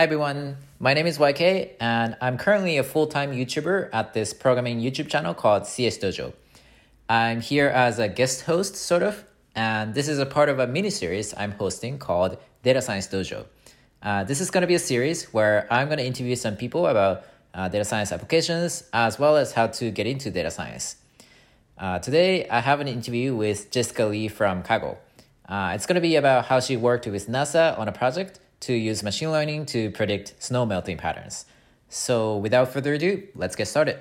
Hi everyone, my name is YK and I'm currently a full-time YouTuber at this programming YouTube channel called CS Dojo. I'm here as a guest host, sort of, and this is a part of a mini-series I'm hosting called Data Science Dojo. Uh, this is going to be a series where I'm going to interview some people about uh, data science applications as well as how to get into data science. Uh, today, I have an interview with Jessica Lee from Kaggle. Uh, it's going to be about how she worked with NASA on a project to use machine learning to predict snow melting patterns. So, without further ado, let's get started.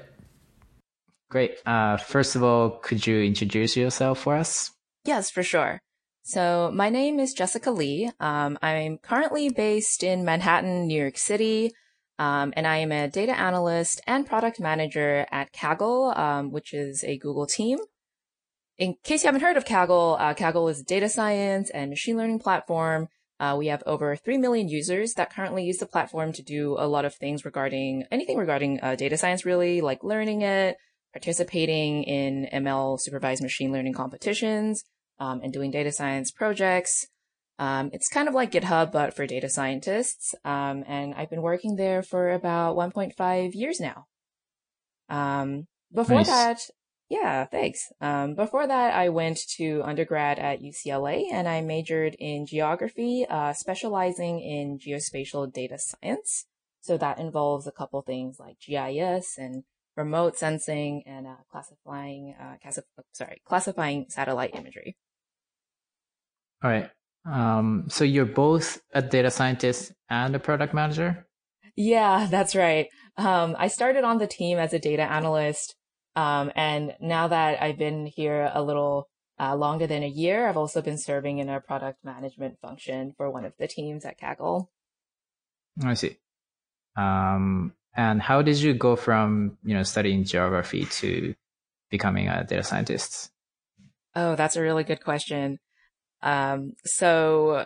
Great. Uh, first of all, could you introduce yourself for us? Yes, for sure. So, my name is Jessica Lee. Um, I'm currently based in Manhattan, New York City. Um, and I am a data analyst and product manager at Kaggle, um, which is a Google team. In case you haven't heard of Kaggle, uh, Kaggle is a data science and machine learning platform. Uh, we have over 3 million users that currently use the platform to do a lot of things regarding anything regarding uh, data science, really, like learning it, participating in ML supervised machine learning competitions, um, and doing data science projects. Um, it's kind of like GitHub, but for data scientists. Um, and I've been working there for about 1.5 years now. Um, before nice. that, yeah, thanks. Um, before that, I went to undergrad at UCLA and I majored in geography, uh, specializing in geospatial data science. So that involves a couple things like GIS and remote sensing and uh, classifying, uh, sorry, classifying satellite imagery. All right. Um, so you're both a data scientist and a product manager. Yeah, that's right. Um, I started on the team as a data analyst um, and now that I've been here a little uh, longer than a year, I've also been serving in a product management function for one of the teams at Kaggle. I see. Um, and how did you go from you know studying geography to becoming a data scientist? Oh, that's a really good question. Um, so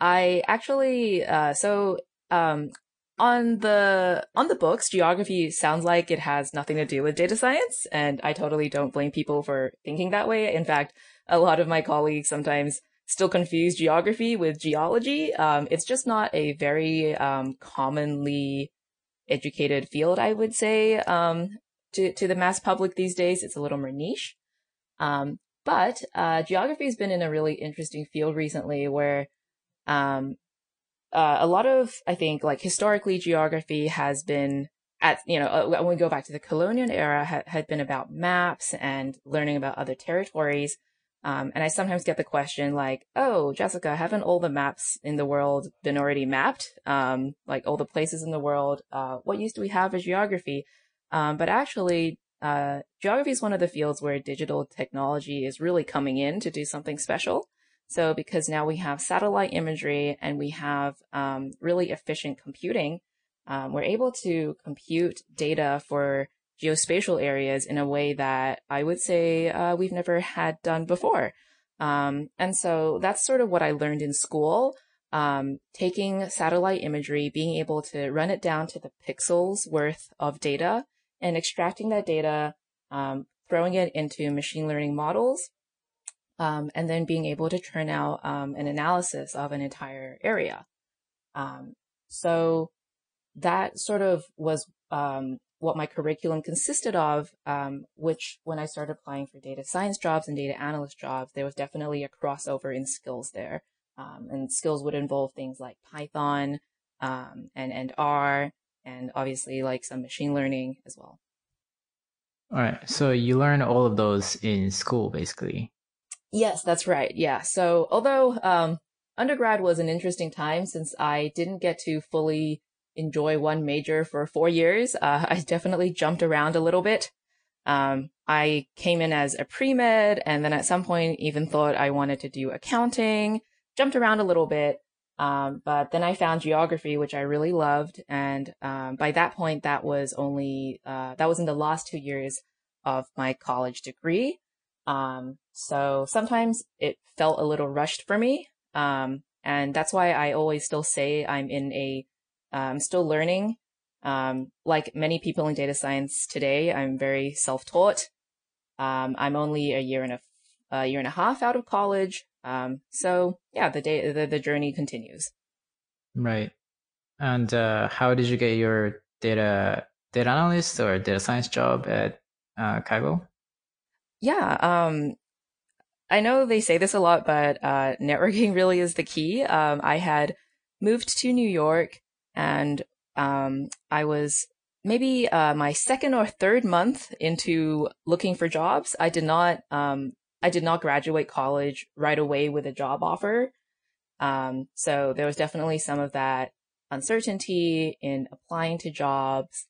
I actually, uh, so um, on the on the books, geography sounds like it has nothing to do with data science, and I totally don't blame people for thinking that way. In fact, a lot of my colleagues sometimes still confuse geography with geology. Um, it's just not a very um, commonly educated field, I would say, um, to to the mass public these days. It's a little more niche. Um, but uh, geography has been in a really interesting field recently, where um, uh, a lot of, I think, like historically, geography has been at, you know, uh, when we go back to the colonial era, ha- had been about maps and learning about other territories. Um, and I sometimes get the question like, oh, Jessica, haven't all the maps in the world been already mapped? Um, like all the places in the world, uh, what use do we have as geography? Um, but actually, uh, geography is one of the fields where digital technology is really coming in to do something special. So because now we have satellite imagery and we have um, really efficient computing, um, we're able to compute data for geospatial areas in a way that I would say uh, we've never had done before. Um, and so that's sort of what I learned in school. Um, taking satellite imagery, being able to run it down to the pixels worth of data and extracting that data, um, throwing it into machine learning models um, and then being able to turn out um, an analysis of an entire area. Um, so that sort of was um, what my curriculum consisted of, um, which when I started applying for data science jobs and data analyst jobs, there was definitely a crossover in skills there. Um, and skills would involve things like Python and, and R, and obviously like some machine learning as well. All right. So you learn all of those in school, basically. Yes, that's right. Yeah. So although um, undergrad was an interesting time since I didn't get to fully enjoy one major for four years, uh, I definitely jumped around a little bit. Um, I came in as a pre-med and then at some point even thought I wanted to do accounting, jumped around a little bit. Um, but then I found geography, which I really loved. And, um, by that point, that was only, uh, that was in the last two years of my college degree. Um, so sometimes it felt a little rushed for me. Um, and that's why I always still say I'm in a, I'm um, still learning. Um, like many people in data science today, I'm very self-taught. Um, I'm only a year and a, a year and a half out of college. Um, so yeah, the day, the, the journey continues. Right. And uh, how did you get your data data analyst or data science job at uh? Yeah, um, I know they say this a lot, but uh, networking really is the key. Um, I had moved to New York and um, I was maybe uh, my second or third month into looking for jobs. I did not um, I did not graduate college right away with a job offer. Um, so there was definitely some of that uncertainty in applying to jobs,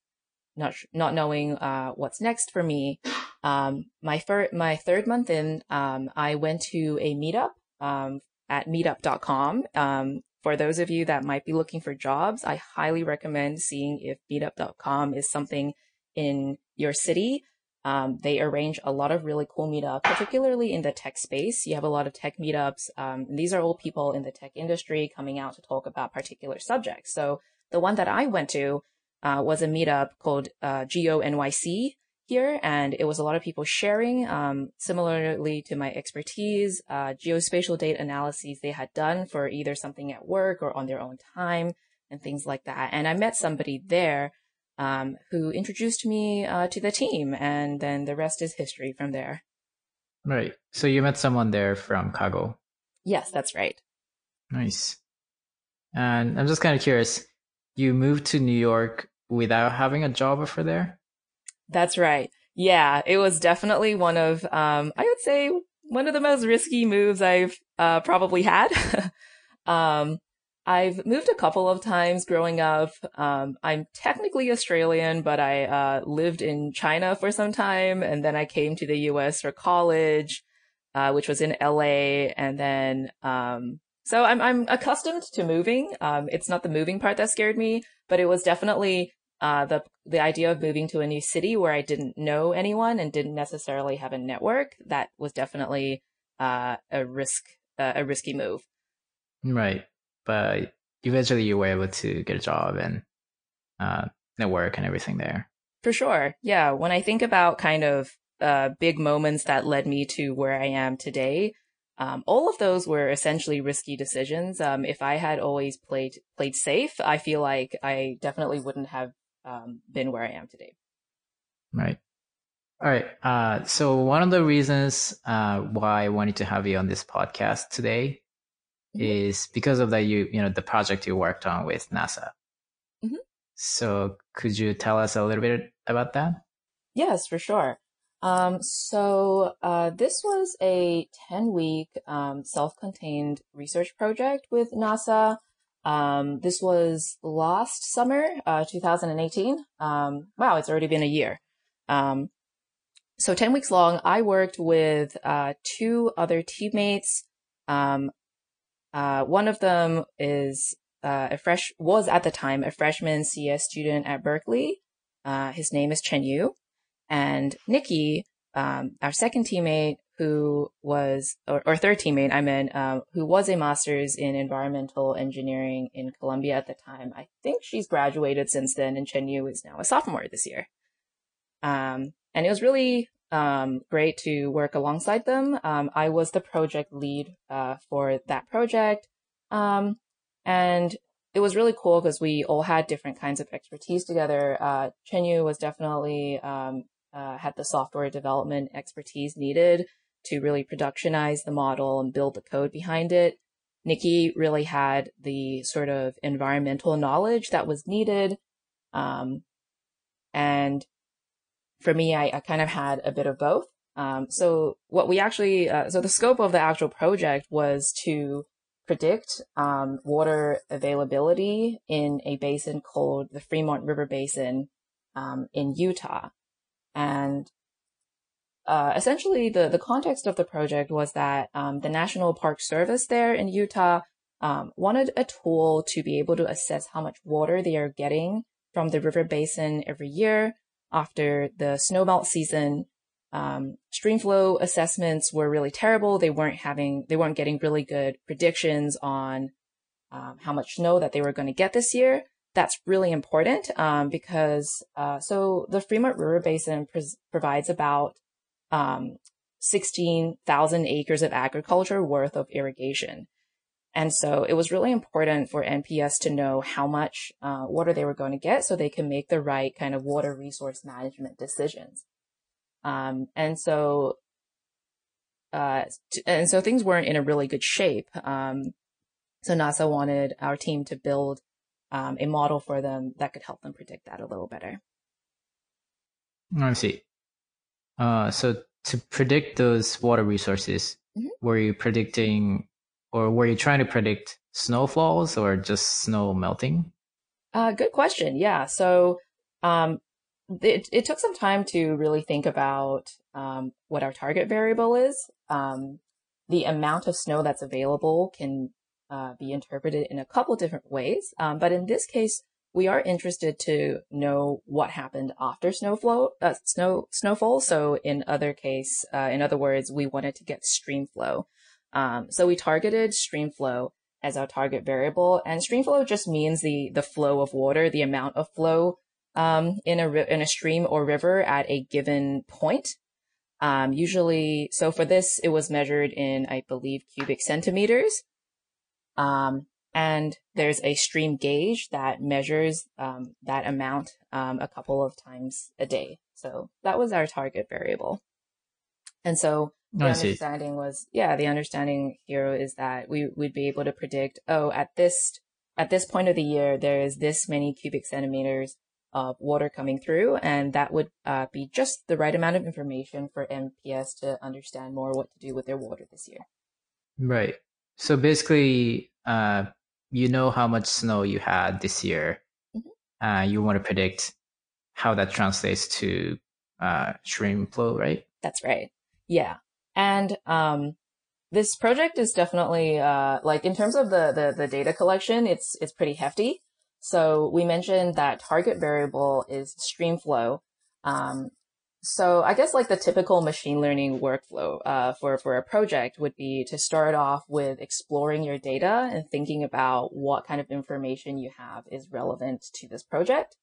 not not knowing uh, what's next for me. Um, my fir- my third month in, um, I went to a meetup um, at meetup.com. Um, for those of you that might be looking for jobs, I highly recommend seeing if meetup.com is something in your city. Um, they arrange a lot of really cool meetups, particularly in the tech space. You have a lot of tech meetups. Um, these are all people in the tech industry coming out to talk about particular subjects. So the one that I went to uh, was a meetup called uh, Geo NYC here, and it was a lot of people sharing, um, similarly to my expertise, uh, geospatial data analyses they had done for either something at work or on their own time and things like that. And I met somebody there um, who introduced me uh, to the team, and then the rest is history from there. Right. So you met someone there from Kaggle. Yes, that's right. Nice. And I'm just kind of curious. You moved to New York without having a job offer there? That's right. Yeah, it was definitely one of, um, I would say, one of the most risky moves I've uh, probably had. um, I've moved a couple of times growing up. Um, I'm technically Australian, but I uh, lived in China for some time, and then I came to the U.S. for college, uh, which was in L.A. And then, um, so I'm I'm accustomed to moving. Um, it's not the moving part that scared me, but it was definitely uh, the the idea of moving to a new city where I didn't know anyone and didn't necessarily have a network. That was definitely uh, a risk, uh, a risky move. Right but eventually you were able to get a job and uh, network and everything there. For sure. Yeah. When I think about kind of uh, big moments that led me to where I am today, um, all of those were essentially risky decisions. Um, if I had always played played safe, I feel like I definitely wouldn't have um, been where I am today. Right. All right. Uh, so one of the reasons uh, why I wanted to have you on this podcast today mm-hmm. is because of that you you know the project you worked on with NASA. Mm-hmm. So could you tell us a little bit about that? Yes, for sure. Um, so uh, this was a 10 week um, self contained research project with NASA. Um, this was last summer, uh, 2018. Um, wow, it's already been a year. Um, so 10 weeks long, I worked with uh, two other teammates. Um, uh, one of them is uh, a fresh was at the time a freshman CS student at Berkeley. Uh, his name is Chen Yu, and Nikki, um, our second teammate, who was or, or third teammate, I mean, um, who was a master's in environmental engineering in Columbia at the time. I think she's graduated since then, and Chen Yu is now a sophomore this year. Um, and it was really um, great to work alongside them. Um, I was the project lead uh, for that project. Um, and it was really cool because we all had different kinds of expertise together. Uh, Chenyu was definitely um, uh, had the software development expertise needed to really productionize the model and build the code behind it. Nikki really had the sort of environmental knowledge that was needed. Um, and for me, I, I kind of had a bit of both. Um, so what we actually, uh, so the scope of the actual project was to predict um, water availability in a basin called the Fremont River Basin um, in Utah. And uh, essentially, the, the context of the project was that um, the National Park Service there in Utah um, wanted a tool to be able to assess how much water they are getting from the river basin every year after the snowmelt season. Um, stream flow assessments were really terrible. They weren't having, they weren't getting really good predictions on um, how much snow that they were going to get this year. That's really important um, because uh, so the Fremont River Basin provides about um, 16,000 acres of agriculture worth of irrigation. And so it was really important for NPS to know how much uh, water they were going to get so they can make the right kind of water resource management decisions. Um, and so, uh, and so things weren't in a really good shape. Um, so NASA wanted our team to build um, a model for them that could help them predict that a little better. I see. Uh, so to predict those water resources, mm-hmm. were you predicting or were you trying to predict snowfalls or just snow melting? Uh, good question. Yeah. So, um, it, it took some time to really think about um, what our target variable is. Um, the amount of snow that's available can uh, be interpreted in a couple different ways. Um, but in this case, we are interested to know what happened after snowflow, uh, snow, snowfall. So in other case, uh, in other words, we wanted to get stream flow. Um, so we targeted stream flow as our target variable and stream flow just means the, the flow of water, the amount of flow, um, in a, in a stream or river at a given point. Um, usually, so for this, it was measured in, I believe, cubic centimeters. Um, and there's a stream gauge that measures um, that amount um, a couple of times a day. So that was our target variable. And so the I understanding see. was, yeah, the understanding here is that we would be able to predict, oh, at this at this point of the year, there is this many cubic centimeters of water coming through, and that would uh, be just the right amount of information for NPS to understand more what to do with their water this year. Right. So basically, uh, you know how much snow you had this year. Mm-hmm. Uh, you want to predict how that translates to uh, stream flow, right? That's right. Yeah. And um, this project is definitely uh, like in terms of the, the the data collection, it's it's pretty hefty. So we mentioned that target variable is stream flow. Um, so I guess like the typical machine learning workflow uh, for for a project would be to start off with exploring your data and thinking about what kind of information you have is relevant to this project.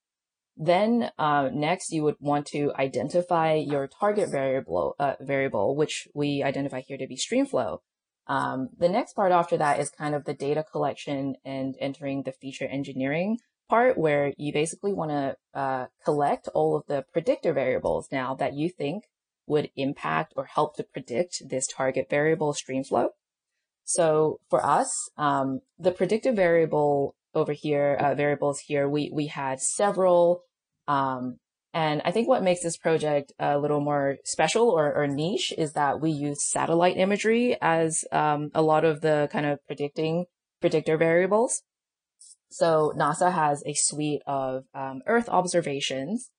Then uh, next, you would want to identify your target variable uh, variable, which we identify here to be streamflow. Um, the next part after that is kind of the data collection and entering the feature engineering part where you basically want to uh, collect all of the predictor variables now that you think would impact or help to predict this target variable streamflow. So for us, um, the predictive variable over here, uh, variables here, we, we had several, um, and I think what makes this project a little more special or, or niche is that we use satellite imagery as um, a lot of the kind of predicting predictor variables. So NASA has a suite of um, Earth observations,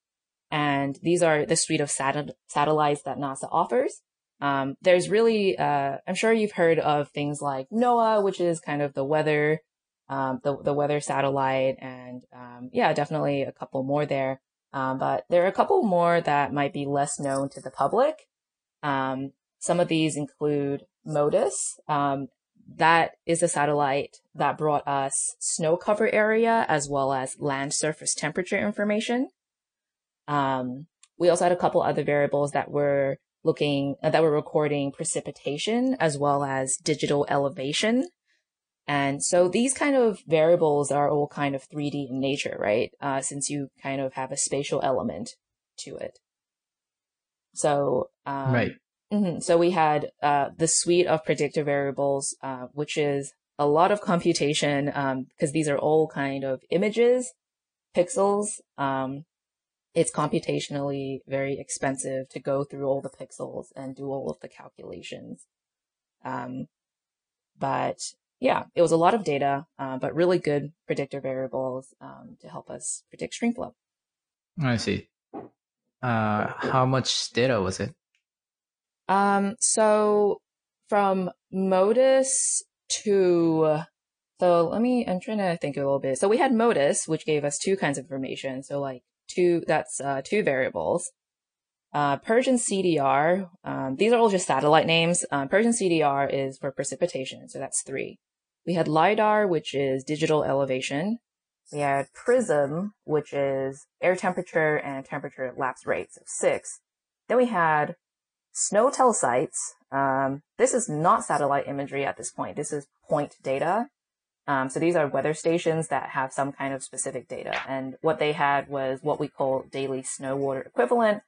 and these are the suite of sat- satellites that NASA offers. Um, there's really, uh, I'm sure you've heard of things like NOAA, which is kind of the weather, um, the the weather satellite, and um, yeah, definitely a couple more there. Um, but there are a couple more that might be less known to the public. Um, some of these include MODIS. That is a satellite that brought us snow cover area as well as land surface temperature information. Um, we also had a couple other variables that were looking, uh, that were recording precipitation as well as digital elevation. And so these kind of variables are all kind of 3D in nature, right? Uh, since you kind of have a spatial element to it. So, um, right. Mm-hmm. So we had uh, the suite of predictor variables, uh, which is a lot of computation because um, these are all kind of images, pixels. Um, it's computationally very expensive to go through all the pixels and do all of the calculations. Um, but yeah, it was a lot of data, uh, but really good predictor variables um, to help us predict stream flow. I see. Uh, how much data was it? Um, so from MODIS to, so let me, I'm trying to think a little bit. So we had MODIS, which gave us two kinds of information. So like two, that's, uh, two variables. Uh, PERSIANN-CDR, um, these are all just satellite names. Um, PERSIANN-CDR is for precipitation. So that's three. We had LIDAR, which is digital elevation. We had PRISM, which is air temperature and temperature lapse rates of six. Then we had SNOTEL sites, um, this is not satellite imagery at this point. This is point data. Um, so these are weather stations that have some kind of specific data. And what they had was what we call daily snow water equivalent.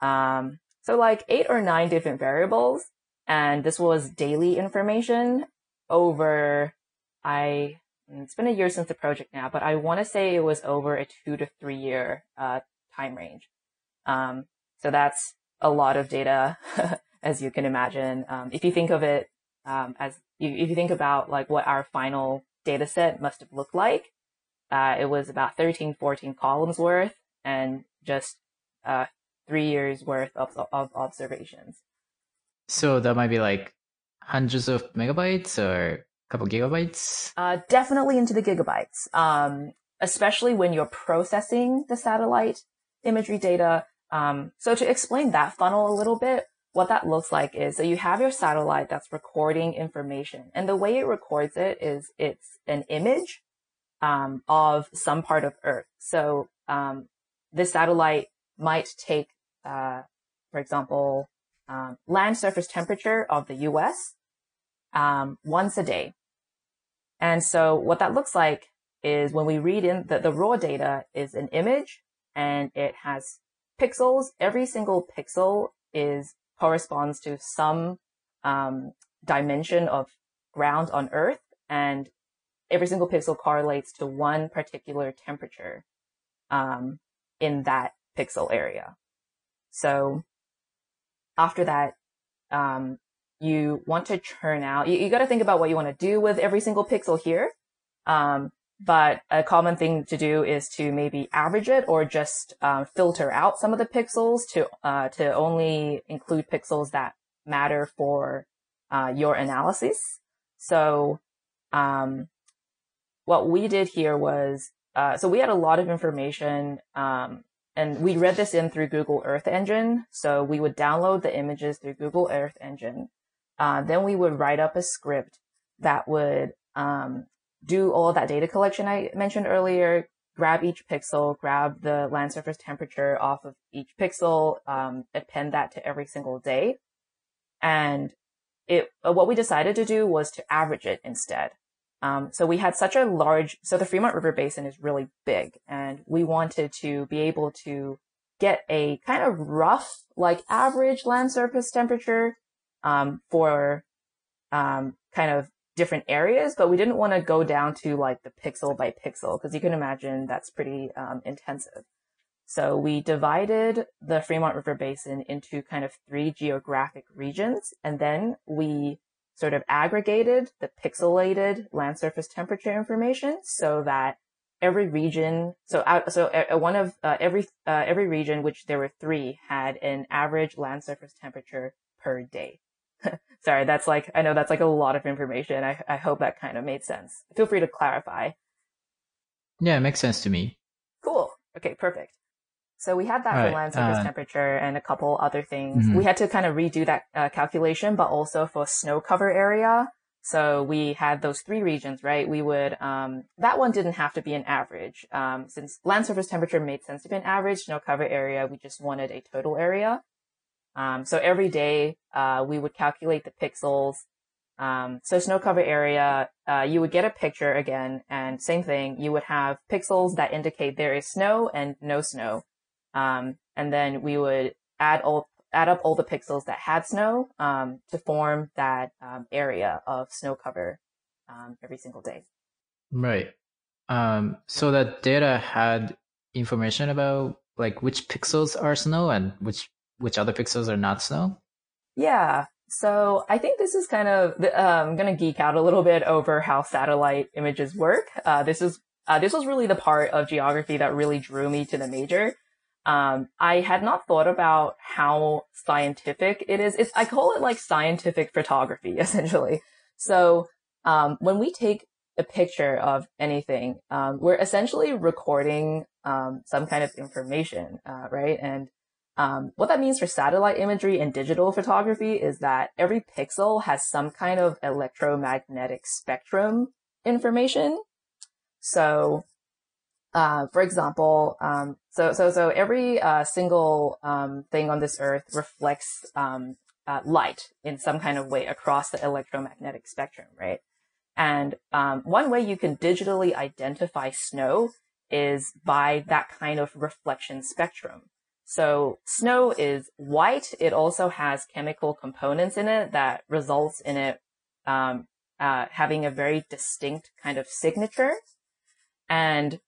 Um, so like eight or nine different variables. And this was daily information over, I, it's been a year since the project now, but I want to say it was over a two to three year, uh, time range. Um, so that's a lot of data, as you can imagine. Um, if you think of it, um, as you, if you think about like what our final data set must have looked like, uh, it was about 13, 14 columns worth and just, uh, three years worth of, of observations. So that might be like hundreds of megabytes or a couple gigabytes? Uh, definitely into the gigabytes. Um, especially when you're processing the satellite imagery data. Um, so to explain that funnel a little bit, what that looks like is so you have your satellite that's recording information and the way it records it is it's an image um, of some part of earth. So um, this satellite might take uh, for example um, land surface temperature of the us um, once a day. And so what that looks like is when we read in the, the raw data is an image and it has pixels every single pixel is corresponds to some um, dimension of ground on Earth, and every single pixel correlates to one particular temperature um, in that pixel area. So after that, um, you want to churn out. You, you got to think about what you want to do with every single pixel here. Um, but a common thing to do is to maybe average it or just um, filter out some of the pixels to uh, to only include pixels that matter for uh, your analysis. So um, what we did here was uh, so we had a lot of information um, and we read this in through Google Earth Engine. So we would download the images through Google Earth Engine. Uh, then we would write up a script that would um, do all that data collection I mentioned earlier, grab each pixel, grab the land surface temperature off of each pixel, um, append that to every single day. And it, uh, what we decided to do was to average it instead. Um, so we had such a large, so the Fremont River Basin is really big and we wanted to be able to get a kind of rough, like average land surface temperature, um, for, um, kind of different areas, but we didn't want to go down to like the pixel by pixel because you can imagine that's pretty um, intensive. So we divided the Fremont River Basin into kind of three geographic regions, and then we sort of aggregated the pixelated land surface temperature information so that every region, so out, so uh, one of uh, every uh, every region, which there were three, had an average land surface temperature per day. Sorry, that's like, I know that's like a lot of information. I, I hope that kind of made sense. Feel free to clarify. Yeah, it makes sense to me. Cool. Okay, perfect. So we had that All for right. land surface uh, temperature and a couple other things. Mm-hmm. We had to kind of redo that uh, calculation, but also for snow cover area. So we had those three regions, right? We would, um, that one didn't have to be an average. Um, since land surface temperature made sense to be an average, snow cover area, we just wanted a total area. Um, so every day, uh, we would calculate the pixels. Um, so snow cover area, uh, you would get a picture again, and same thing, you would have pixels that indicate there is snow and no snow. Um, and then we would add all, add up all the pixels that had snow, um, to form that, um, area of snow cover, um, every single day. Right. so that data had information about like which pixels are snow and which which other pixels are not snow? Yeah. So I think this is kind of, I'm um, going to geek out a little bit over how satellite images work. Uh, this is, uh, this was really the part of geography that really drew me to the major. Um, I had not thought about how scientific it is. It's, I call it like scientific photography, essentially. So, um, when we take a picture of anything, um, we're essentially recording, um, some kind of information, uh, right? And um, what that means for satellite imagery and digital photography is that every pixel has some kind of electromagnetic spectrum information. So, uh, for example, um, so so so every uh, single um, thing on this earth reflects um, uh, light in some kind of way across the electromagnetic spectrum, right? And um, one way you can digitally identify snow is by that kind of reflection spectrum. So snow is white. It also has chemical components in it that results in it um, uh, having a very distinct kind of signature. And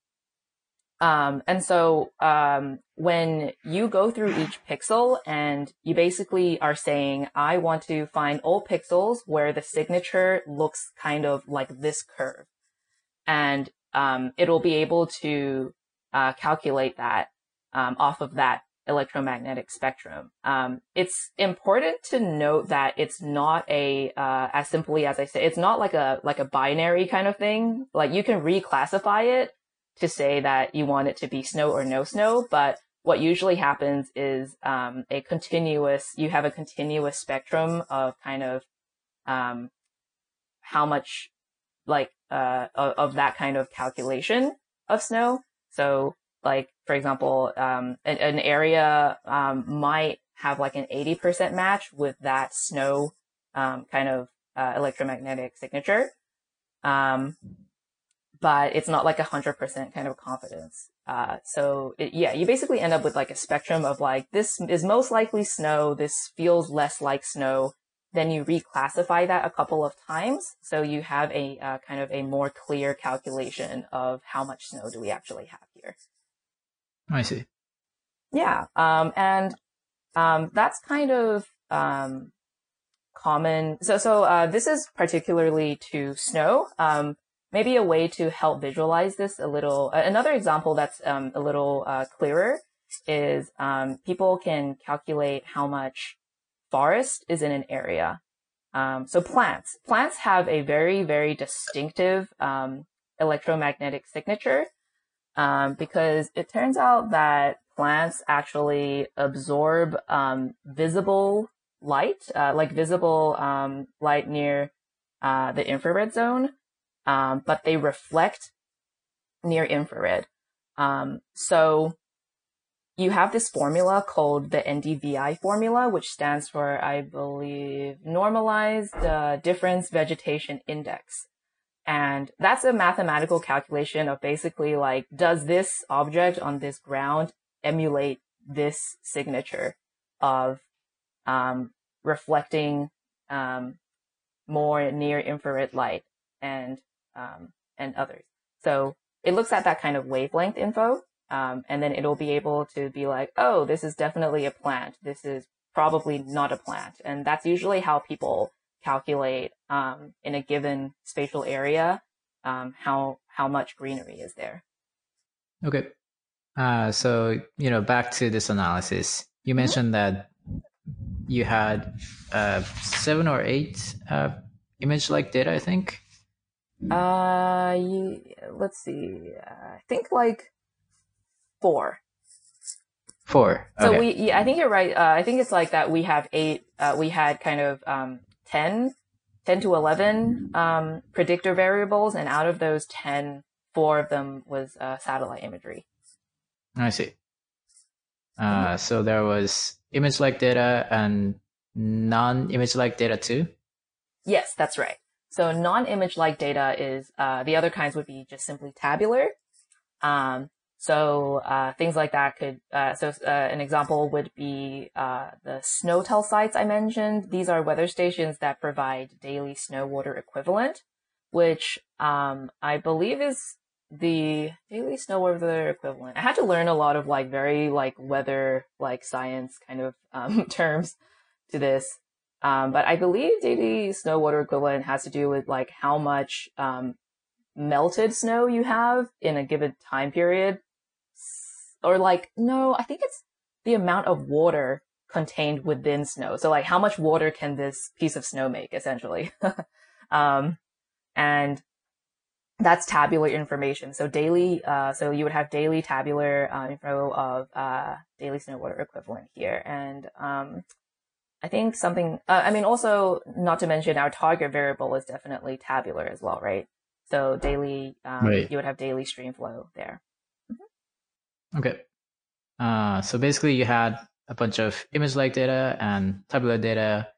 um, and so um, when you go through each pixel and you basically are saying, I want to find all pixels where the signature looks kind of like this curve. And um, it'll be able to uh, calculate that um, off of that electromagnetic spectrum. Um, it's important to note that it's not a uh, as simply as I say. It's not like a like a binary kind of thing. Like you can reclassify it to say that you want it to be snow or no snow, but what usually happens is um, a continuous. You have a continuous spectrum of kind of um, how much like uh, of that kind of calculation of snow. So like for example, um, an, an, area um, might have like an 80% match with that snow um, kind of uh, electromagnetic signature. Um, but it's not like a hundred percent kind of confidence. Uh, so it, yeah, you basically end up with like a spectrum of like, this is most likely snow. This feels less like snow. Then you reclassify that a couple of times. So you have a uh, kind of a more clear calculation of how much snow do we actually have here. I see. Yeah. Um, and, um, that's kind of, um, common. So, so, uh, this is particularly to snow. Um, maybe a way to help visualize this a little. Another example that's, um, a little, uh, clearer is, um, people can calculate how much forest is in an area. Um, so plants, plants have a very, very distinctive, um, electromagnetic signature um, because it turns out that plants actually absorb um, visible light, uh, like visible um, light near uh, the infrared zone, um, but they reflect near infrared. Um, so you have this formula called the NDVI formula, which stands for, I believe, Normalized uh, Difference Vegetation Index. And that's a mathematical calculation of basically like, does this object on this ground emulate this signature of um, reflecting um, more near infrared light and um, and others. So it looks at that kind of wavelength info, um, and then it'll be able to be like, oh, this is definitely a plant. This is probably not a plant, and that's usually how people calculate um, in a given spatial area um, how how much greenery is there. Okay. Uh, so you know, back to this analysis, you mm-hmm. mentioned that you had uh, seven or eight uh, image-like data, I think. Uh, you, let's see. I think like four. Four. Okay. So we, yeah, I think you're right. Uh, I think it's like that. We have eight. Uh, we had kind of um, 10, 10 to 11 um, predictor variables, and out of those 10, four of them was uh, satellite imagery. I see. Uh, so there was image-like data and non-image-like data too. Yes, that's right. So non-image-like data is uh, the other kinds would be just simply tabular. Um, so uh, things like that could. Uh, so uh, an example would be uh, the SNOTEL sites I mentioned. These are weather stations that provide daily snow water equivalent, which um, I believe is the daily snow weather equivalent. I had to learn a lot of like very like weather like science kind of um, terms to this. Um, but I believe daily snow water equivalent has to do with like how much um, melted snow you have in a given time period or like, no, I think it's the amount of water contained within snow. So like how much water can this piece of snow make essentially? um, and that's tabular information. So daily, uh, so you would have daily tabular uh, info of uh, daily snow water equivalent here. And um, I think something, uh, I mean, also not to mention our target variable is definitely tabular as well, right? So daily, um, right. you would have daily stream flow there. Okay. Uh, so basically, you had a bunch of image-like data and tabular data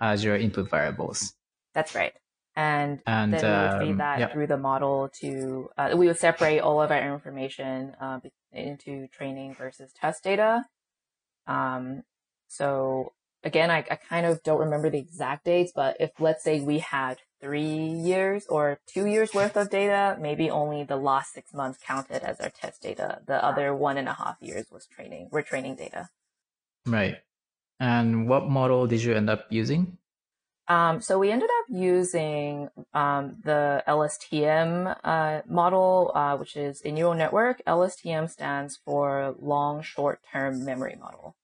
as your input variables. That's right. And, and then we would feed um, that through the model to, uh, we would separate all of our information uh, into training versus test data. Um, so again, I, I kind of don't remember the exact dates, but if let's say we had three years or two years worth of data, maybe only the last six months counted as our test data. The other one and a half years was training, we're training data. Right. And what model did you end up using? Um, so we ended up using um, the LSTM uh, model, uh, which is a neural network. LSTM stands for long short-term memory model.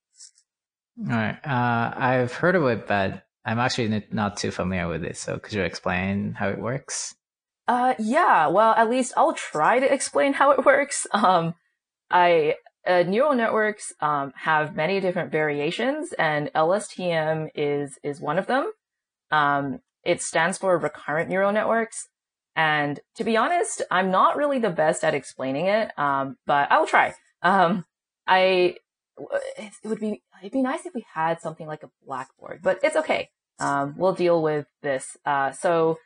All right. Uh, I've heard of it, but I'm actually not too familiar with it. So could you explain how it works? Uh, yeah. Well, at least I'll try to explain how it works. Um, I uh, neural networks um, have many different variations, and LSTM is is one of them. Um, it stands for recurrent neural networks. And to be honest, I'm not really the best at explaining it, um, but I will try. Um, I, it would be, it'd be nice if we had something like a blackboard, but it's okay. Um, we'll deal with this. Uh, so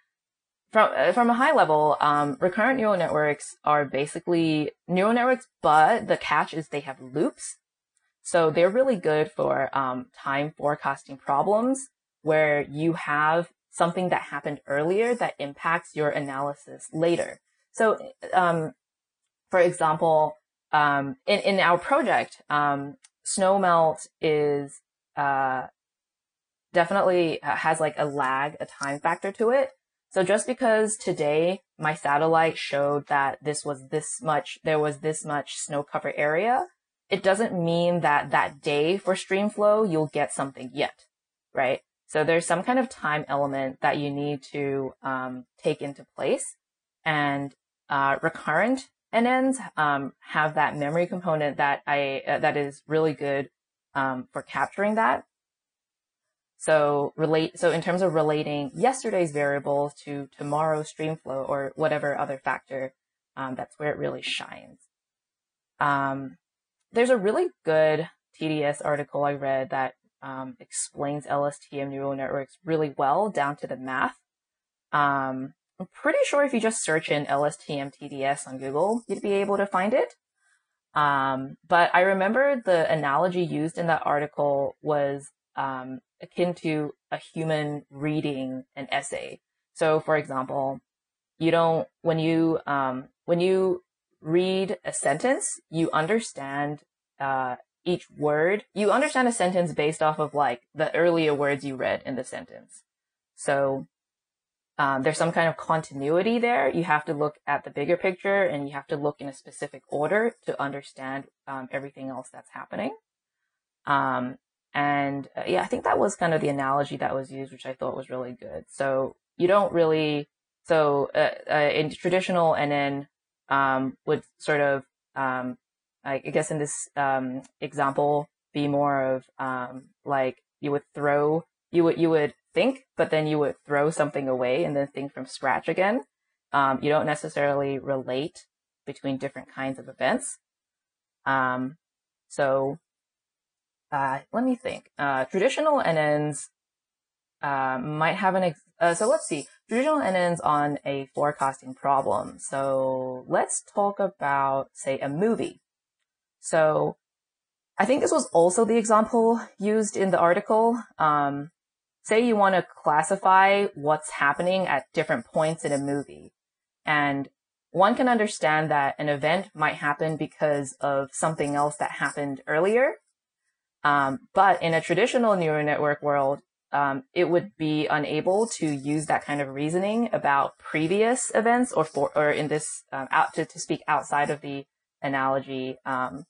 from, uh, from a high level, um, recurrent neural networks are basically neural networks, but the catch is they have loops. So they're really good for, um, time forecasting problems where you have something that happened earlier that impacts your analysis later. So, um, for example, um, in, in our project, um, snow melt is, uh, definitely uh, has like a lag, a time factor to it. So just because today my satellite showed that this was this much, there was this much snow cover area, it doesn't mean that that day for Streamflow, you'll get something yet, right? So there's some kind of time element that you need to um, take into place. And uh, recurrent NNs um, have that memory component that I uh, that is really good um, for capturing that. So relate. So in terms of relating yesterday's variables to tomorrow's streamflow or whatever other factor, um, that's where it really shines. Um, there's a really good TDS article I read that um, explains LSTM neural networks really well down to the math. Um, I'm pretty sure if you just search in LSTM TDS on Google, you'd be able to find it. Um, but I remember the analogy used in that article was um, akin to a human reading an essay. So, for example, you don't when you um, when you read a sentence, you understand uh, each word, you understand a sentence based off of like the earlier words you read in the sentence. So um, there's some kind of continuity there. You have to look at the bigger picture and you have to look in a specific order to understand um, everything else that's happening. Um, and uh, yeah, I think that was kind of the analogy that was used, which I thought was really good. So you don't really, so uh, uh, in traditional NN um, would sort of um, I guess in this um, example, be more of um, like you would throw, you would you would think, but then you would throw something away and then think from scratch again. Um, you don't necessarily relate between different kinds of events. Um, so uh, let me think. Uh, traditional NNs uh, might have an ex- uh, so let's see traditional NNs on a forecasting problem. So let's talk about say a movie. So I think this was also the example used in the article. Um, say you want to classify what's happening at different points in a movie. And one can understand that an event might happen because of something else that happened earlier. Um, but in a traditional neural network world, um, it would be unable to use that kind of reasoning about previous events or for, or in this, um, out to, to speak outside of the analogy, um,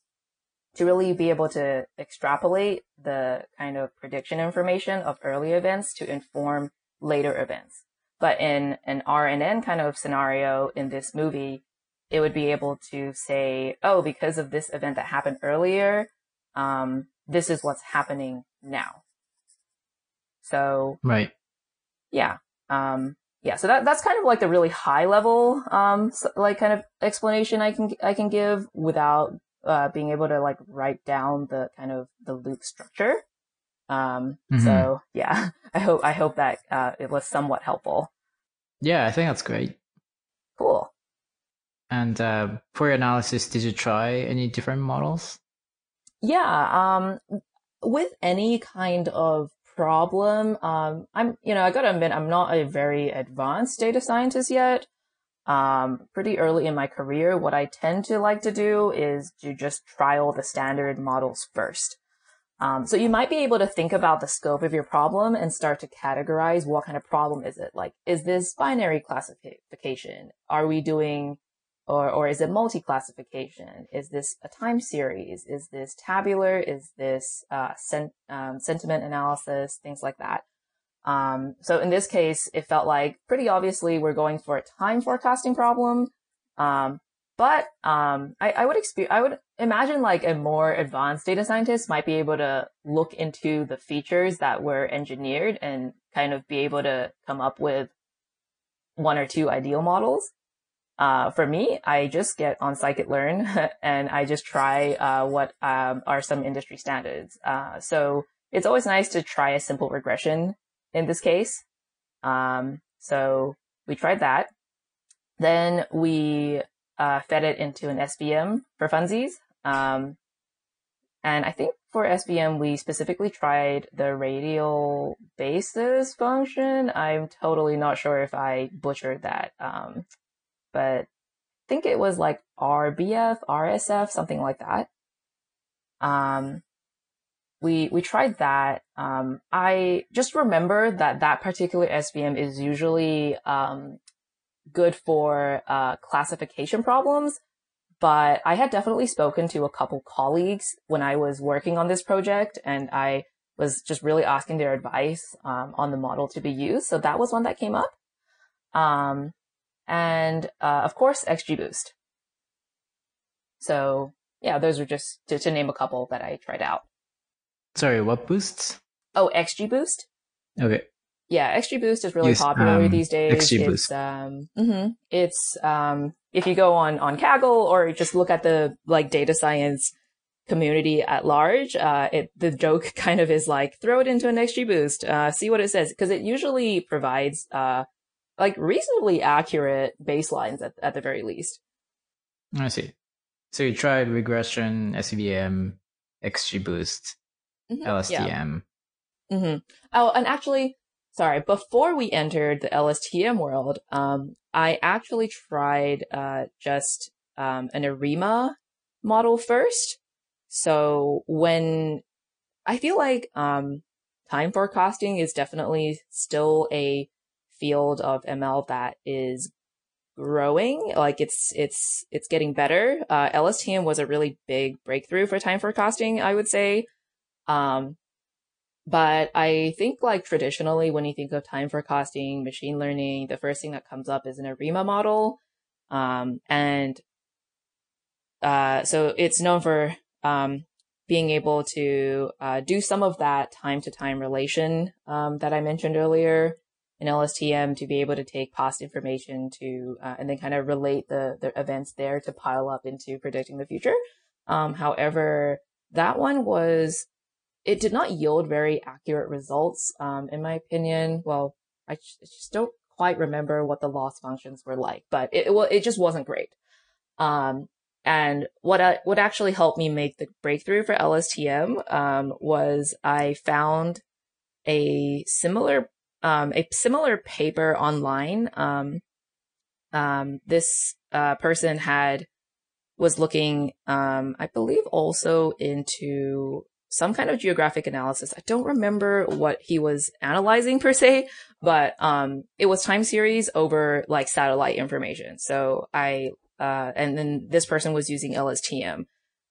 to really be able to extrapolate the kind of prediction information of early events to inform later events. But in an RNN kind of scenario in this movie, it would be able to say, oh, because of this event that happened earlier, um, this is what's happening now. So, right. Yeah. Um, yeah. So that, that's kind of like the really high level, um, like kind of explanation I can, I can give without uh, being able to like write down the kind of the loop structure. Um, mm-hmm. so yeah, I hope, I hope that, uh, it was somewhat helpful. Yeah, I think that's great. Cool. And, uh, for your analysis, did you try any different models? Yeah. Um, with any kind of problem, um, I'm, you know, I gotta admit, I'm not a very advanced data scientist yet um, pretty early in my career, what I tend to like to do is to just trial the standard models first. Um, so you might be able to think about the scope of your problem and start to categorize what kind of problem is it? Like, is this binary classification? Are we doing, or, or is it multi-classification? Is this a time series? Is this tabular? Is this, uh, sen- um, sentiment analysis? Things like that. Um, so in this case, it felt like pretty obviously we're going for a time forecasting problem. Um, but um, I, I, would expe- I would imagine like a more advanced data scientist might be able to look into the features that were engineered and kind of be able to come up with one or two ideal models. Uh, for me, I just get on scikit-learn and I just try uh, what um, are some industry standards. Uh, so it's always nice to try a simple regression in this case. Um, so we tried that. Then we uh, fed it into an SVM for funsies. Um, and I think for SVM, we specifically tried the radial basis function. I'm totally not sure if I butchered that. Um, but I think it was like RBF, RSF, something like that. Um, we we tried that. Um, I just remember that that particular SVM is usually um, good for uh, classification problems, but I had definitely spoken to a couple colleagues when I was working on this project, and I was just really asking their advice um, on the model to be used. So that was one that came up. Um, and uh, of course, XGBoost. So yeah, those are just to, to name a couple that I tried out. Sorry, what boosts? Oh, XGBoost. Okay. Yeah, XGBoost is really yes, popular um, these days. XG It's um, mm-hmm, it's um, if you go on on Kaggle or just look at the like data science community at large, uh, it the joke kind of is like throw it into an XGBoost, uh, see what it says because it usually provides uh, like reasonably accurate baselines at at the very least. I see. So you tried regression, SVM, XGBoost mm-hmm. LSTM. Yeah. Mm-hmm. Oh, and actually, sorry, before we entered the LSTM world, um, I actually tried uh, just um, an ARIMA model first. So when I feel like um, time forecasting is definitely still a field of ML that is growing. Like it's it's it's getting better. Uh, LSTM was a really big breakthrough for time forecasting, I would say. Um, but I think like traditionally, when you think of time forecasting, machine learning, the first thing that comes up is an ARIMA model. Um, and, uh, so it's known for, um, being able to, uh, do some of that time to time relation, um, that I mentioned earlier in LSTM to be able to take past information to, uh, and then kind of relate the, the events there to pile up into predicting the future. Um, however, that one was it did not yield very accurate results, um, in my opinion. Well, I just don't quite remember what the loss functions were like, but it, it, it just wasn't great. Um, and what I, what actually helped me make the breakthrough for LSTM um, was I found a similar um, a similar paper online. Um, um, this uh, person had was looking, um, I believe, also into some kind of geographic analysis. I don't remember what he was analyzing per se, but um, it was time series over like satellite information. So I uh, and then this person was using LSTM,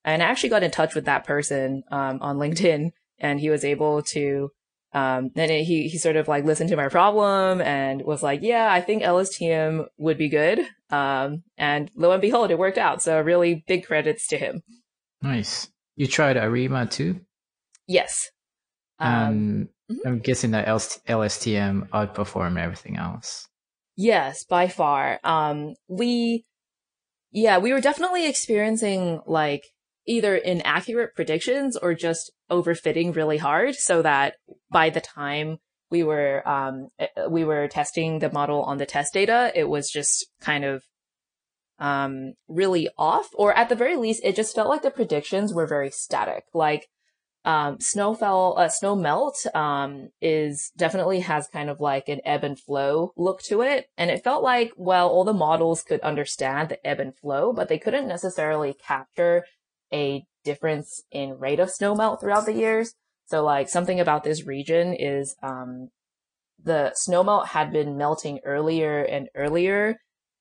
and I actually got in touch with that person um, on LinkedIn, and he was able to. Um, and it, he he sort of like listened to my problem and was like, yeah, I think LSTM would be good. Um, and lo and behold, it worked out. So really big credits to him. Nice. You tried Arima too? Yes. Um, mm-hmm. I'm guessing that LSTM outperformed everything else. Yes, by far. Um, we, yeah, we were definitely experiencing like either inaccurate predictions or just overfitting really hard so that by the time we were um, eh, we were testing the model on the test data, it was just kind of um, really off, or at the very least, it just felt like the predictions were very static. Like um, snow fell, uh, snow melt um, is definitely has kind of like an ebb and flow look to it, and it felt like well, all the models could understand the ebb and flow, but they couldn't necessarily capture a difference in rate of snow melt throughout the years. So like something about this region is um, the snowmelt had been melting earlier and earlier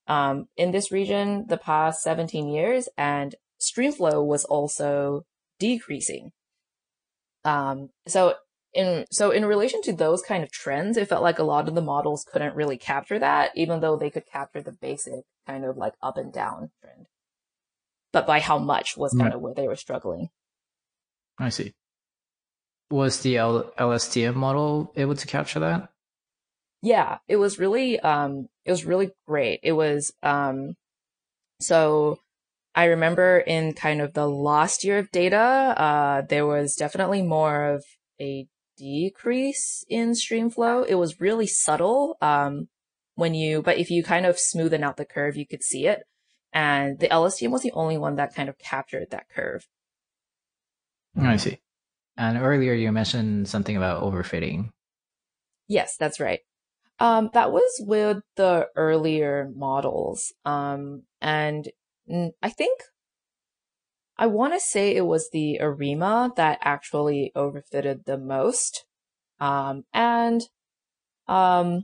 um, in this region the past 17 years, and streamflow was also decreasing. Um, so in so in relation to those kind of trends, it felt like a lot of the models couldn't really capture that, even though they could capture the basic kind of like up and down trend. But by how much was kind of where they were struggling. I see. Was the L- LSTM model able to capture that? Yeah, it was really um it was really great. It was um so I remember in kind of the last year of data, uh, there was definitely more of a decrease in streamflow. It was really subtle. Um, when you, but if you kind of smoothen out the curve, you could see it. And the LSTM was the only one that kind of captured that curve. I see. And earlier you mentioned something about overfitting. Yes, that's right. Um, that was with the earlier models. Um, and I think I want to say it was the Arima that actually overfitted the most. Um, and, um,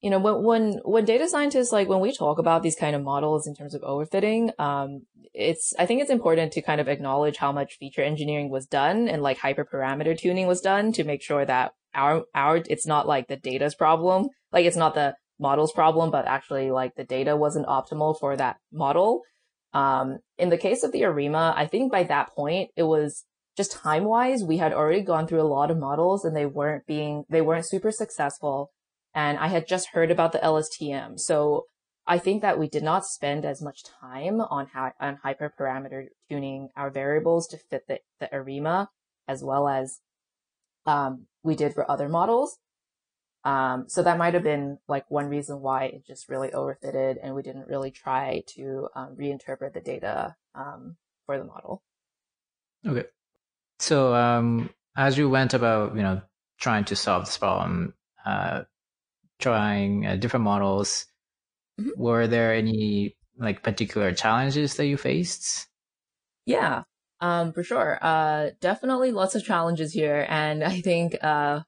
you know, when, when, when data scientists, like when we talk about these kind of models in terms of overfitting, um, it's, I think it's important to kind of acknowledge how much feature engineering was done and like hyperparameter tuning was done to make sure that our, our, it's not like the data's problem. Like it's not the model's problem, but actually like the data wasn't optimal for that model. Um, in the case of the Arima, I think by that point, it was just time wise, we had already gone through a lot of models and they weren't being, they weren't super successful. And I had just heard about the LSTM. So I think that we did not spend as much time on how, on hyperparameter tuning our variables to fit the, the Arima as well as, um, we did for other models. Um, so that might have been like one reason why it just really overfitted and we didn't really try to um, reinterpret the data um, for the model. Okay. So um, as you went about, you know, trying to solve this problem, uh, trying uh, different models, mm-hmm. were there any like particular challenges that you faced? Yeah, um, for sure. Uh, definitely lots of challenges here. And I think, uh,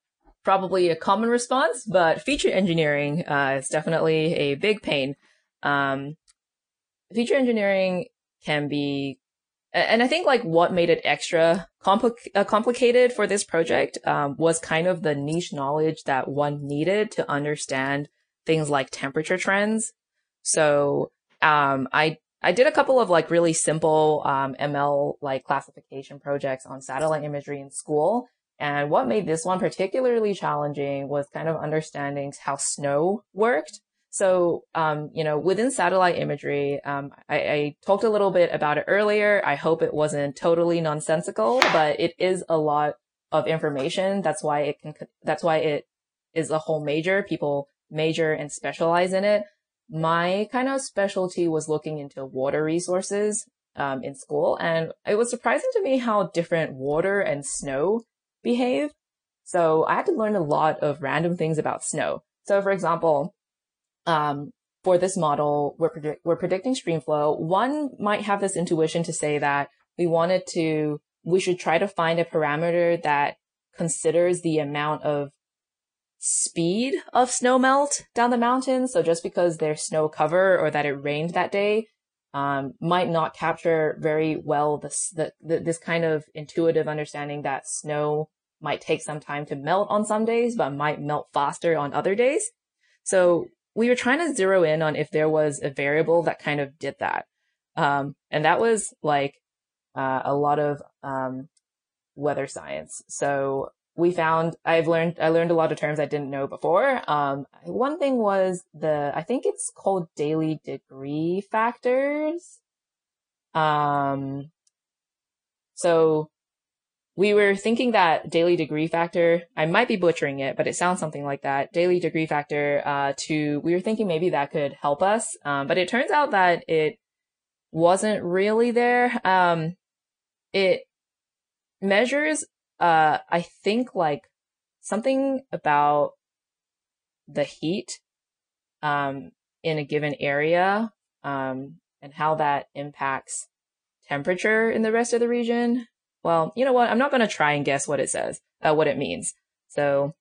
probably a common response, but feature engineering uh, is definitely a big pain. Um, feature engineering can be, and I think like what made it extra compli- uh, complicated for this project um, was kind of the niche knowledge that one needed to understand things like temperature trends. So um, I I did a couple of like really simple um, ML like classification projects on satellite imagery in school, and what made this one particularly challenging was kind of understanding how snow worked. So, um, you know, within satellite imagery, um, I, I, talked a little bit about it earlier. I hope it wasn't totally nonsensical, but it is a lot of information. That's why it can, that's why it is a whole major. People major and specialize in it. My kind of specialty was looking into water resources, um, in school. And it was surprising to me how different water and snow behave. So I had to learn a lot of random things about snow. So for example, um, for this model, we're, predict- we're predicting streamflow. One might have this intuition to say that we wanted to, we should try to find a parameter that considers the amount of speed of snow melt down the mountain. So just because there's snow cover or that it rained that day, um, might not capture very well this, the, the, this kind of intuitive understanding that snow might take some time to melt on some days, but might melt faster on other days. So we were trying to zero in on if there was a variable that kind of did that. Um, and that was like, uh, a lot of, um, weather science. So we found I've learned I learned a lot of terms I didn't know before. Um, one thing was the I think it's called daily degree factors. Um, so we were thinking that daily degree factor, I might be butchering it, but it sounds something like that. Daily degree factor, uh, to, we were thinking maybe that could help us. Um, but it turns out that it wasn't really there. Um, it measures, uh, I think like something about the heat, um, in a given area, um, and how that impacts temperature in the rest of the region. Well, you know what? I'm not going to try and guess what it says, uh, what it means. So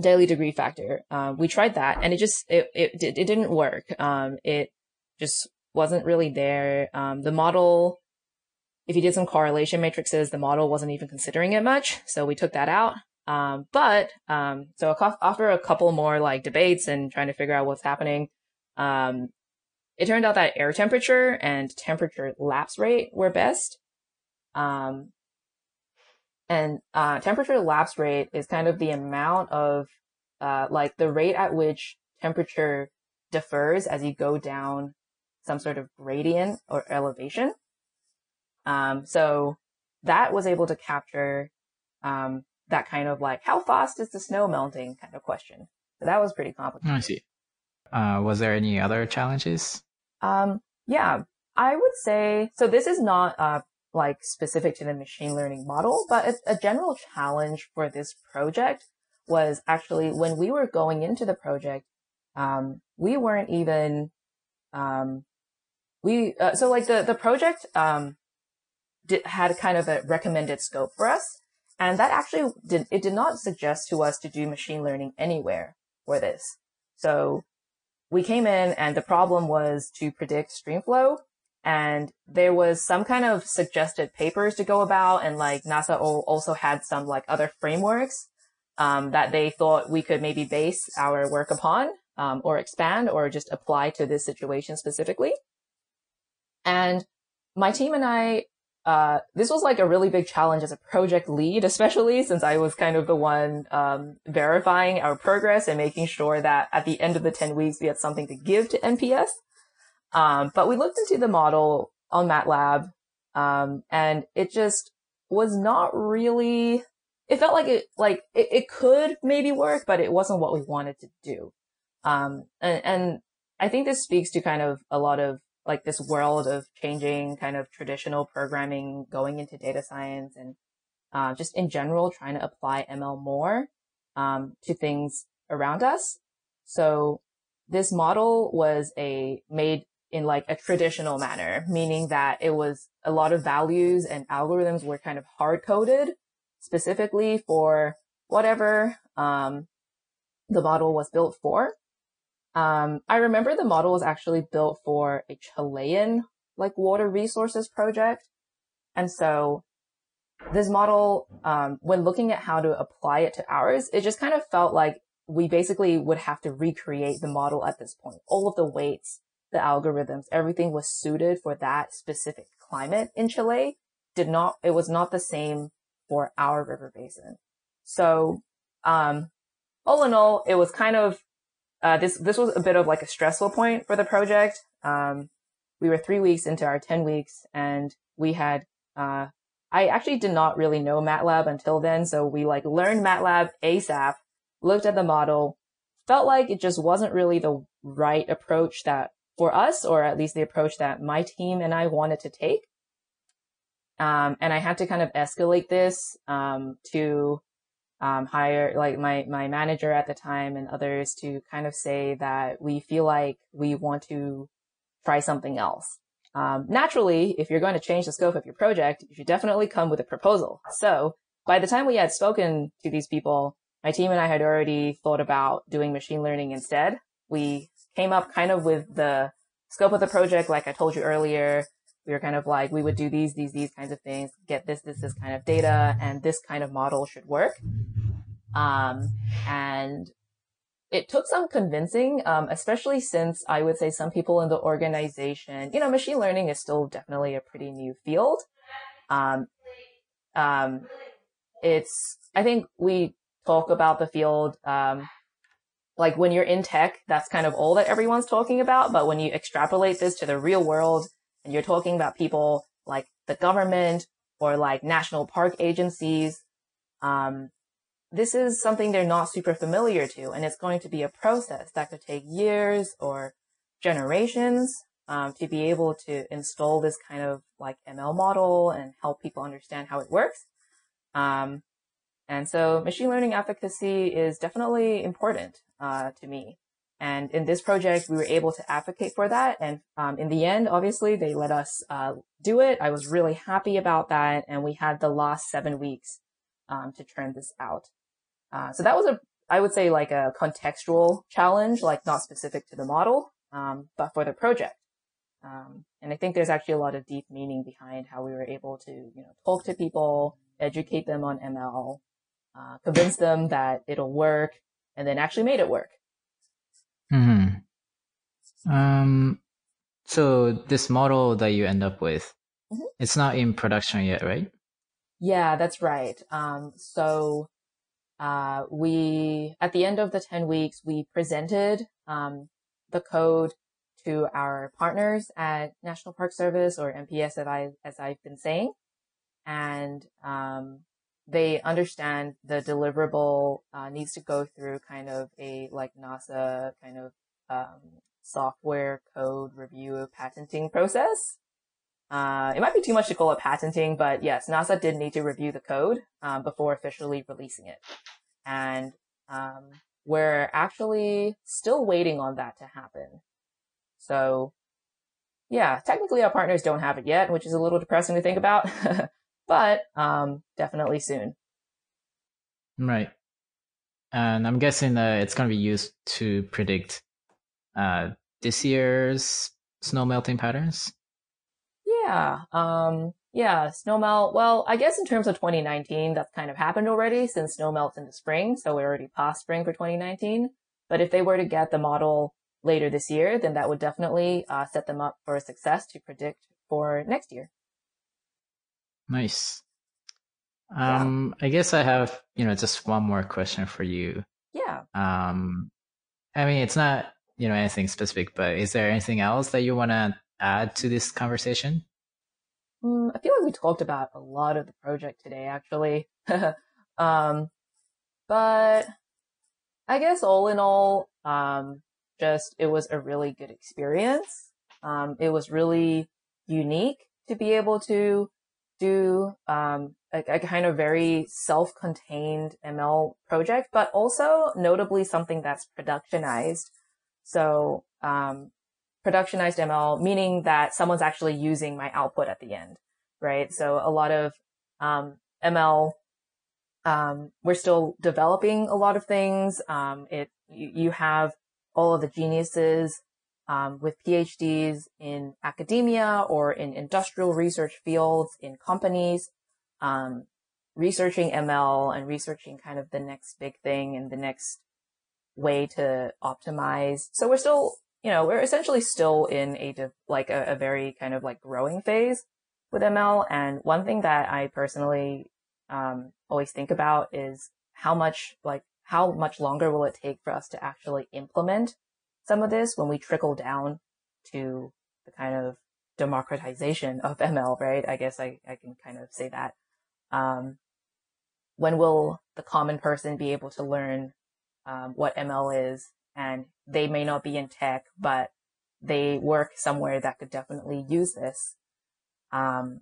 daily degree factor. Uh, we tried that and it just, it, it, it didn't work. Um, it just wasn't really there. Um, the model, if you did some correlation matrices, the model wasn't even considering it much. So we took that out. Um, but, um, so after a couple more like debates and trying to figure out what's happening, um, it turned out that air temperature and temperature lapse rate were best. Um, and uh, temperature lapse rate is kind of the amount of uh, like the rate at which temperature differs as you go down some sort of gradient or elevation. Um, so that was able to capture um, that kind of like how fast is the snow melting kind of question. So that was pretty complicated. I see. Uh, was there any other challenges? Um, yeah, I would say so. This is not uh, like specific to the machine learning model, but a, a general challenge for this project was actually when we were going into the project, um, we weren't even um, we uh, so like the the project um, did, had kind of a recommended scope for us, and that actually did it did not suggest to us to do machine learning anywhere for this. So we came in and the problem was to predict streamflow and there was some kind of suggested papers to go about and like NASA also had some like other frameworks um, that they thought we could maybe base our work upon um, or expand or just apply to this situation specifically. And my team and I uh, this was like a really big challenge as a project lead, especially since I was kind of the one um, verifying our progress and making sure that at the end of the 10 weeks we had something to give to NPS. Um, but we looked into the model on MATLAB, um, and it just was not really, it felt like it, like it, it, could maybe work, but it wasn't what we wanted to do. Um, and, and I think this speaks to kind of a lot of like this world of changing kind of traditional programming, going into data science and uh, just in general trying to apply ML more um, to things around us. So this model was a made in like a traditional manner, meaning that it was a lot of values and algorithms were kind of hard coded specifically for whatever um, the model was built for. Um, I remember the model was actually built for a Chilean like water resources project. And so this model, um, when looking at how to apply it to ours, it just kind of felt like we basically would have to recreate the model at this point. All of the weights, the algorithms, everything was suited for that specific climate in Chile. Did not, it was not the same for our river basin. So, um, all in all, it was kind of uh, this this was a bit of like a stressful point for the project. Um, we were three weeks into our ten weeks, and we had uh, I actually did not really know MATLAB until then, so we like learned MATLAB ASAP, looked at the model, felt like it just wasn't really the right approach that for us, or at least the approach that my team and I wanted to take. Um, and I had to kind of escalate this um, to um, hire like my my manager at the time and others to kind of say that we feel like we want to try something else. Um, naturally, if you're going to change the scope of your project, you should definitely come with a proposal. So by the time we had spoken to these people, my team and I had already thought about doing machine learning instead. We came up kind of with the scope of the project, like I told you earlier. We were kind of like, we would do these, these, these kinds of things, get this, this, this kind of data, and this kind of model should work. Um, and it took some convincing, um, especially since I would say some people in the organization, you know, machine learning is still definitely a pretty new field. Um, um, it's, I think we talk about the field, um, like when you're in tech, that's kind of all that everyone's talking about. But when you extrapolate this to the real world you're talking about people like the government or like national park agencies, um, this is something they're not super familiar to, and it's going to be a process that could take years or generations um, to be able to install this kind of like ML model and help people understand how it works. Um, and so machine learning efficacy is definitely important uh, to me. And in this project, we were able to advocate for that. And um, in the end, obviously, they let us uh, do it. I was really happy about that. And we had the last seven weeks um, to turn this out. Uh, so that was a, I would say like a contextual challenge, like not specific to the model, um, but for the project. Um, and I think there's actually a lot of deep meaning behind how we were able to, you know, talk to people, educate them on ML, uh, convince them that it'll work, and then actually made it work. Hmm. Um. So this model that you end up with, mm-hmm. it's not in production yet, right? Yeah, that's right. Um. So, uh, we at the end of the ten weeks, we presented um the code to our partners at National Park Service or NPS, as I as I've been saying, and um, they understand the deliverable uh, needs to go through kind of a like NASA kind of um, software code review patenting process. Uh, it might be too much to call it patenting, but yes, NASA did need to review the code um, before officially releasing it, and um, we're actually still waiting on that to happen. So, yeah, technically our partners don't have it yet, which is a little depressing to think about. but um, definitely soon. Right. And I'm guessing that it's going to be used to predict uh, this year's snow melting patterns. Yeah. Um, yeah, snow melt. Well, I guess in terms of 2019, that's kind of happened already since snow melts in the spring. So we're already past spring for 2019. But if they were to get the model later this year, then that would definitely uh, set them up for a success to predict for next year. Nice. Um, yeah. I guess I have, you know, just one more question for you. Yeah. Um, I mean, it's not, you know, anything specific, but is there anything else that you want to add to this conversation? Mm, I feel like we talked about a lot of the project today, actually. um, but I guess all in all, um, just it was a really good experience. Um, it was really unique to be able to do um, a, a, kind of very self-contained ML project, but also notably something that's productionized. So um, productionized ML, meaning that someone's actually using my output at the end, right? So a lot of um, ML, um, we're still developing a lot of things. Um, it you, you have all of the geniuses um, with PhDs in academia or in industrial research fields in companies, um, researching ML and researching kind of the next big thing and the next way to optimize. So we're still, you know, we're essentially still in a like a, a very kind of like growing phase with ML. And one thing that I personally um, always think about is how much like how much longer will it take for us to actually implement some of this when we trickle down to the kind of democratization of ML, right? I guess I, I can kind of say that. Um, when will the common person be able to learn um, what ML is? And they may not be in tech, but they work somewhere that could definitely use this. Um,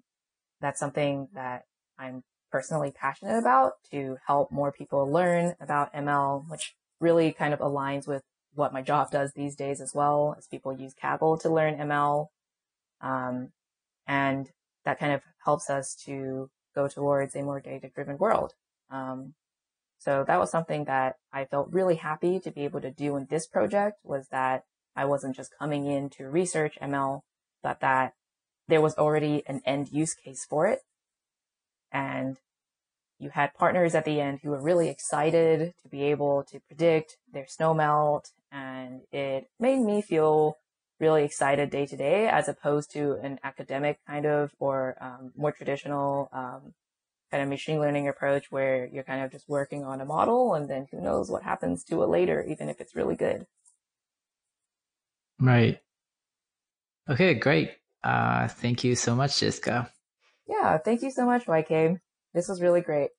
that's something that I'm personally passionate about to help more people learn about ML, which really kind of aligns with what my job does these days as well as people use Kaggle to learn ML. Um, and that kind of helps us to go towards a more data driven world. Um, so that was something that I felt really happy to be able to do in this project was that I wasn't just coming in to research ML, but that there was already an end use case for it. And you had partners at the end who were really excited to be able to predict their snow melt and it made me feel really excited day to day as opposed to an academic kind of or um, more traditional um, kind of machine learning approach where you're kind of just working on a model and then who knows what happens to it later even if it's really good right okay great uh, thank you so much jessica Yeah, thank you so much, YK. This was really great.